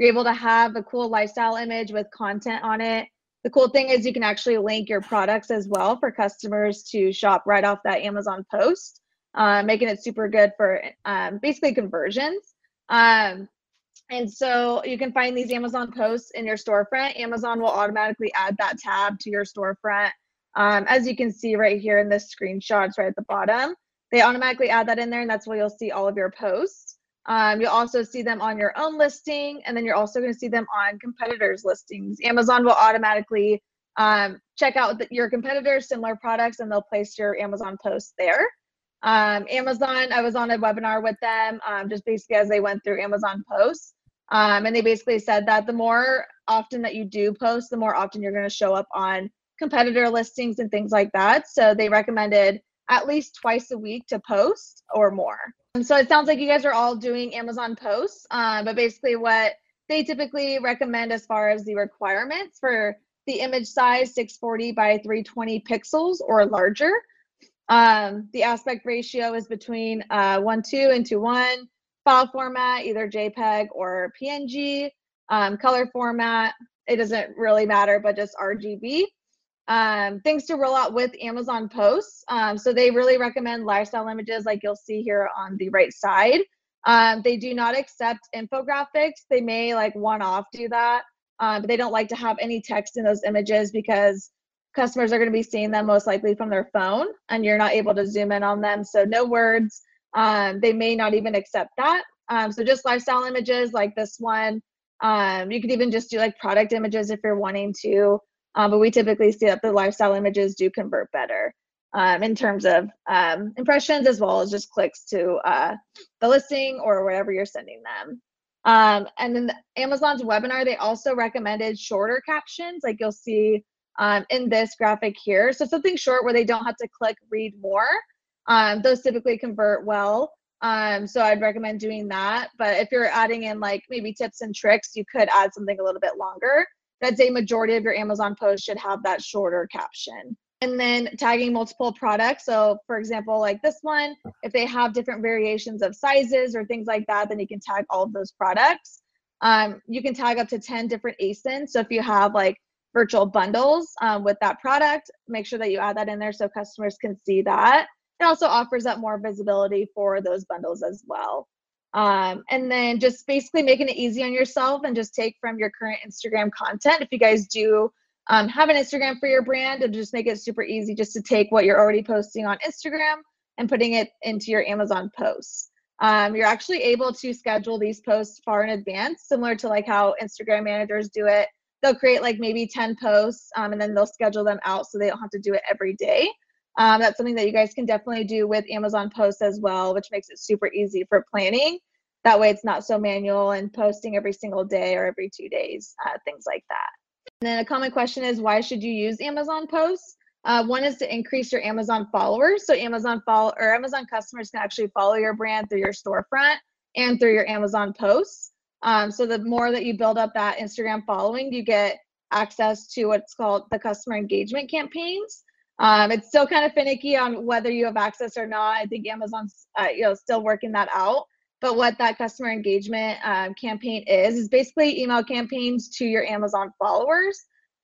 you're able to have a cool lifestyle image with content on it. The cool thing is you can actually link your products as well for customers to shop right off that Amazon post, uh, making it super good for um, basically conversions. Um, and so you can find these Amazon posts in your storefront. Amazon will automatically add that tab to your storefront. Um, as you can see right here in this screenshot, it's right at the bottom. They automatically add that in there, and that's where you'll see all of your posts. Um, you'll also see them on your own listing, and then you're also going to see them on competitors' listings. Amazon will automatically um, check out the, your competitors' similar products, and they'll place your Amazon post there. Um, Amazon, I was on a webinar with them um, just basically as they went through Amazon posts. Um, and they basically said that the more often that you do post, the more often you're going to show up on competitor listings and things like that. So they recommended at least twice a week to post or more. And so it sounds like you guys are all doing Amazon posts, uh, but basically what they typically recommend as far as the requirements for the image size 640 by 320 pixels or larger. Um, the aspect ratio is between uh, 1 2 and 2 1. File format, either JPEG or PNG. Um, color format, it doesn't really matter, but just RGB um, things to roll out with Amazon posts. Um, so they really recommend lifestyle images like you'll see here on the right side. Um, they do not accept infographics. They may like one off do that, um, but they don't like to have any text in those images because customers are going to be seeing them most likely from their phone and you're not able to zoom in on them. So no words. Um, they may not even accept that. Um, so just lifestyle images like this one. you could even just do like product images if you're wanting to. Um, but we typically see that the lifestyle images do convert better um, in terms of um, impressions as well as just clicks to uh, the listing or wherever you're sending them. Um, and then the Amazon's webinar, they also recommended shorter captions, like you'll see um, in this graphic here. So something short where they don't have to click read more. Um, those typically convert well. so I'd recommend doing that. But if you're adding in like maybe tips and tricks, you could add something a little bit longer. I'd say majority of your Amazon posts should have that shorter caption. And then tagging multiple products. So for example, like this one, if they have different variations of sizes or things like that, then you can tag all of those products. Um, you can tag up to 10 different ASINs. So if you have like virtual bundles um, with that product, make sure that you add that in there so customers can see that. It also offers up more visibility for those bundles as well. Um, and then just basically making it easy on yourself and just take from your current Instagram content. If you guys do um, have an Instagram for your brand, and just make it super easy just to take what you're already posting on Instagram and putting it into your Amazon posts. Um, you're actually able to schedule these posts far in advance, similar to like how Instagram managers do it. They'll create like maybe 10 posts um, and then they'll schedule them out so they don't have to do it every day. Um, that's something that you guys can definitely do with Amazon posts as well, which makes it super easy for planning. That way it's not so manual and posting every single day or every two days, uh, things like that. And then a common question is why should you use Amazon posts? Uh, one is to increase your Amazon followers. So Amazon follow or Amazon customers can actually follow your brand through your storefront and through your Amazon posts. Um, so the more that you build up that Instagram following, you get access to what's called the customer engagement campaigns. Um, it's still kind of finicky on whether you have access or not. I think Amazon's uh, you know still working that out. But what that customer engagement um, campaign is is basically email campaigns to your Amazon followers.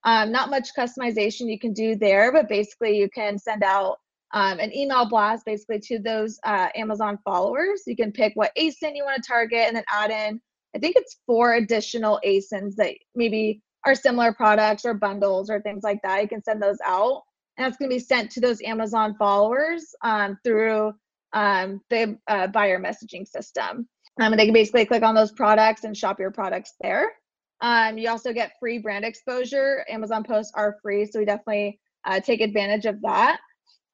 Um, not much customization you can do there, but basically you can send out um, an email blast basically to those uh, Amazon followers. You can pick what ASIN you want to target and then add in, I think it's four additional ASINs that maybe are similar products or bundles or things like that. You can send those out and it's going to be sent to those Amazon followers um, through um, the uh, buyer messaging system. Um, and they can basically click on those products and shop your products there. Um, you also get free brand exposure. Amazon posts are free, so we definitely uh, take advantage of that.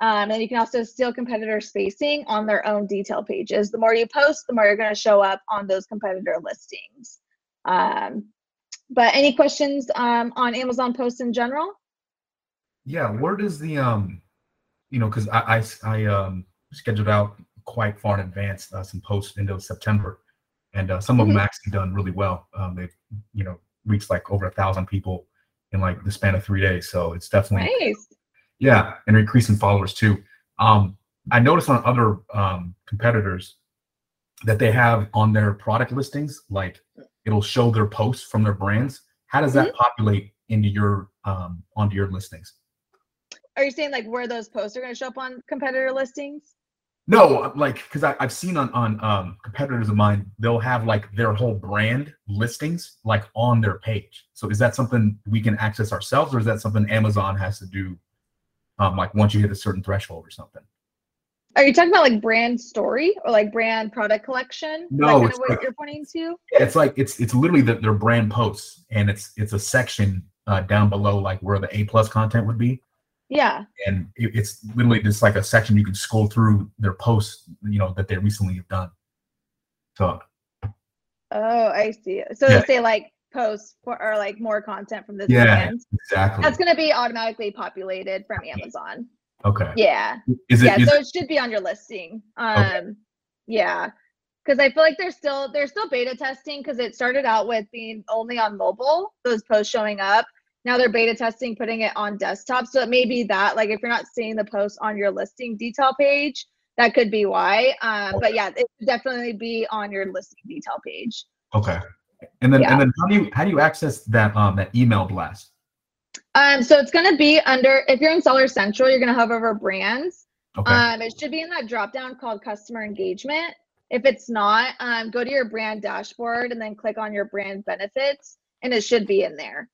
Um, and you can also steal competitor spacing on their own detail pages. The more you post, the more you're going to show up on those competitor listings. Um, but any questions on Amazon posts in general? Yeah, where does the um, you know, because I, I I um scheduled out quite far in advance uh, some posts into September, and uh, some of them Mhm. actually done really well. Um, they've you know reached like over a thousand people in like the span of three days. So it's definitely Nice. yeah, and increasing followers too. Um, I noticed on other um, competitors that they have on their product listings, like it'll show their posts from their brands. How does that populate into your um, onto your listings? Are you saying like where those posts are going to show up on competitor listings? No, like because I've seen on on um, competitors of mine, they'll have like their whole brand listings like on their page. So is that something we can access ourselves, or is that something Amazon has to do? Um, like once you hit a certain threshold or something. Are you talking about like brand story or like brand product collection? Is that No, it's what like- you're pointing to? it's like it's it's literally the, their brand posts and it's it's a section uh, down below like where the a plus content would be Yeah. and it, it's literally just like a section you can scroll through their posts you know that they recently have done so Oh, I see. So Yeah. they say like posts for or like more content from this Yeah. brand. exactly That's going to be automatically populated from Amazon. okay Yeah. is it yeah is so it- should be on your listing um Okay. yeah because i feel like they're still they're still beta testing because it started out with being only on mobile those posts showing up now they're beta testing putting it on desktop. So it may be that like if you're not seeing the post on your listing detail page that could be why. Um but yeah it should definitely be on your listing detail page. Okay. And then Yeah. and then how do you how do you access that um that email blast? Um so it's going to be under if you're in seller central you're going to hover over brands. Okay. Um, it should be in that drop down called customer engagement. If it's not, um, go to your brand dashboard and then click on your brand benefits, and it should be in there.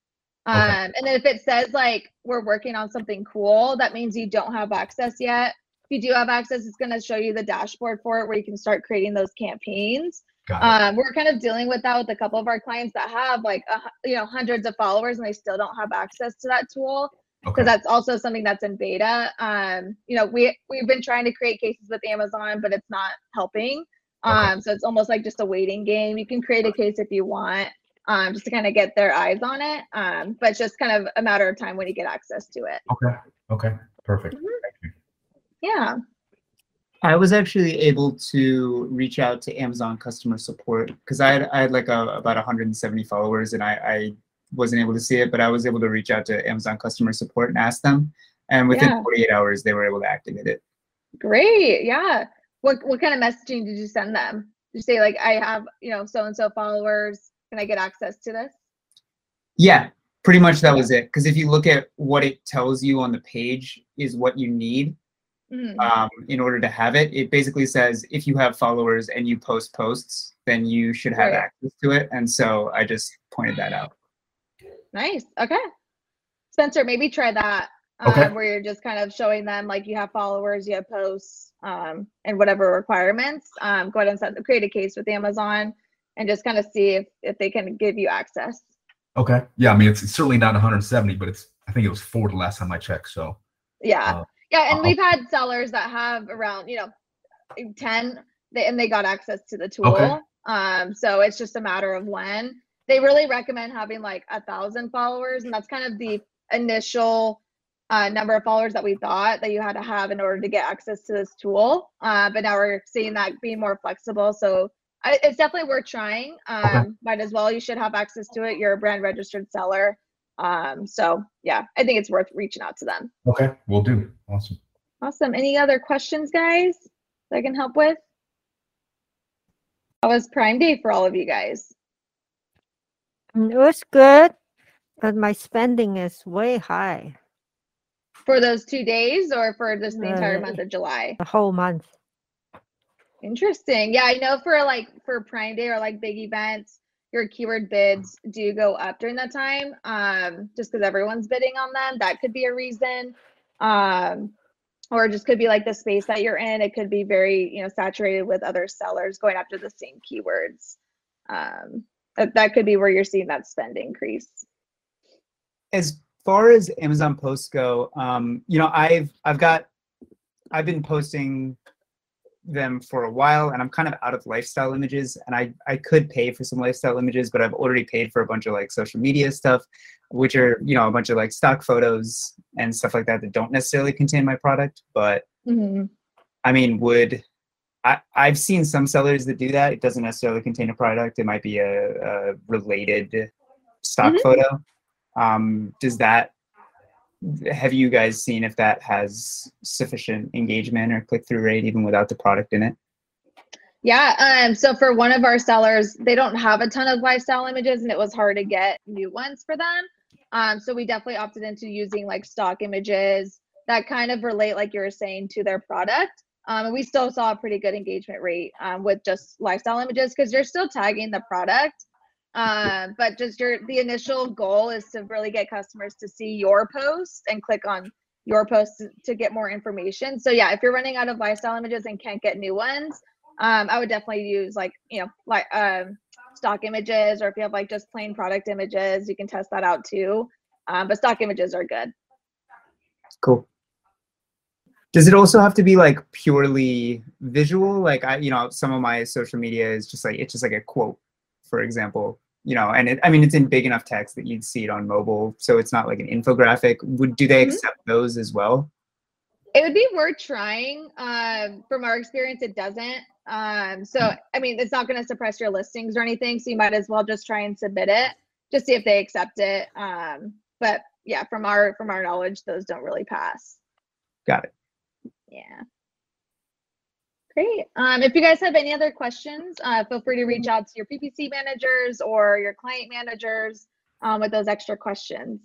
Um, Okay. and then if it says like we're working on something cool, that means you don't have access yet. If you do have access, it's going to show you the dashboard for it where you can start creating those campaigns. Um, we're kind of dealing with that with a couple of our clients that have like hu- you know hundreds of followers and they still don't have access to that tool okay because that's also something that's in beta. Um, you know, we we've been trying to create cases with Amazon, but it's not helping. Okay. Um, so it's almost like just a waiting game. You can create a case if you want, um, just to kind of get their eyes on it. Um, but just kind of a matter of time when you get access to it. okay okay perfect Mhm. Yeah. I was actually able to reach out to Amazon customer support because I had, I had like a, about 170 followers and I, I wasn't able to see it, but I was able to reach out to Amazon customer support and ask them. And within Yeah. 48 hours, they were able to activate it. Great. Yeah. What what kind of messaging did you send them? Did you say like I have, you know, so and so followers, can I get access to this? Yeah, pretty much that was it. Because if you look at what it tells you on the page is what you need Mhm. um, in order to have it. It basically says if you have followers and you post posts, then you should have Right. access to it. And so I just pointed that out. Nice. Okay. Spencer, maybe try that. Um, Where you're just kind of showing them like you have followers, you have posts, um, and whatever requirements. Um, go ahead and set, create a case with Amazon and just kind of see if, if they can give you access. okay yeah i mean it's, it's certainly not 170 but it's i think it was four the last time i checked so Yeah. Uh, yeah. And we've had sellers that have around, you know, 10 they, and they got access to the tool. Okay. Um, so it's just a matter of when. They really recommend having like a thousand followers, and that's kind of the initial uh, number of followers that we thought that you had to have in order to get access to this tool. Uh, but now we're seeing that being more flexible. So I, it's definitely worth trying. Um, Might as well. You should have access to it. You're a brand registered seller. Um, so yeah, I think it's worth reaching out to them. okay we'll do awesome Awesome. Any other questions, guys, that I can help with? How was Prime Day for all of you guys? Mm, It was good, but my spending is way high For those two days or for just the entire Uh, month of July? the whole month. Interesting. Yeah, I know for like for Prime Day or like big events, your keyword bids do go up during that time. Um, just because everyone's bidding on them. That could be a reason. Um, or just could be like the space that you're in. It could be very, you know, saturated with other sellers going after the same keywords. Um, that, that could be where you're seeing that spend increase. as far as Amazon posts go, um, you know, I've I've got I've been posting them for a while and I'm kind of out of lifestyle images and I, I could pay for some lifestyle images, but I've already paid for a bunch of like social media stuff, which are, you know, a bunch of like stock photos and stuff like that that don't necessarily contain my product. But hmm I mean, would I, I've seen some sellers that do that. It doesn't necessarily contain a product. It might be a, a related stock Mhm. photo. Um, does that have you guys seen if that has sufficient engagement or click through rate even without the product in it? Yeah. Um, so for one of our sellers, they don't have a ton of lifestyle images and it was hard to get new ones for them. Um, so we definitely opted into using like stock images that kind of relate, like you were saying, to their product. Um, and we still saw a pretty good engagement rate um, with just lifestyle images because you're still tagging the product. Um, but just your the initial goal is to really get customers to see your post and click on your post to, to get more information. So yeah, if you're running out of lifestyle images and can't get new ones, um, I would definitely use like you know like um, stock images, or if you have like just plain product images, you can test that out too. Um, but stock images are good. Cool. Does it also have to be like purely visual? Like I, you know, some of my social media is just like it's just like a quote, for example. You know, and it, I mean it's in big enough text that you'd see it on mobile, so it's not like an infographic. Would do they Mhm. accept those as well? It would be worth trying. Um, from our experience, it doesn't. Um, so I mean, it's not going to suppress your listings or anything. So you might as well just try and submit it, just see if they accept it. Um, but yeah, from our from our knowledge, those don't really pass. Got it. Yeah. Great. Um, if you guys have any other questions, uh, feel free to reach out to your PPC managers or your client managers um, with those extra questions.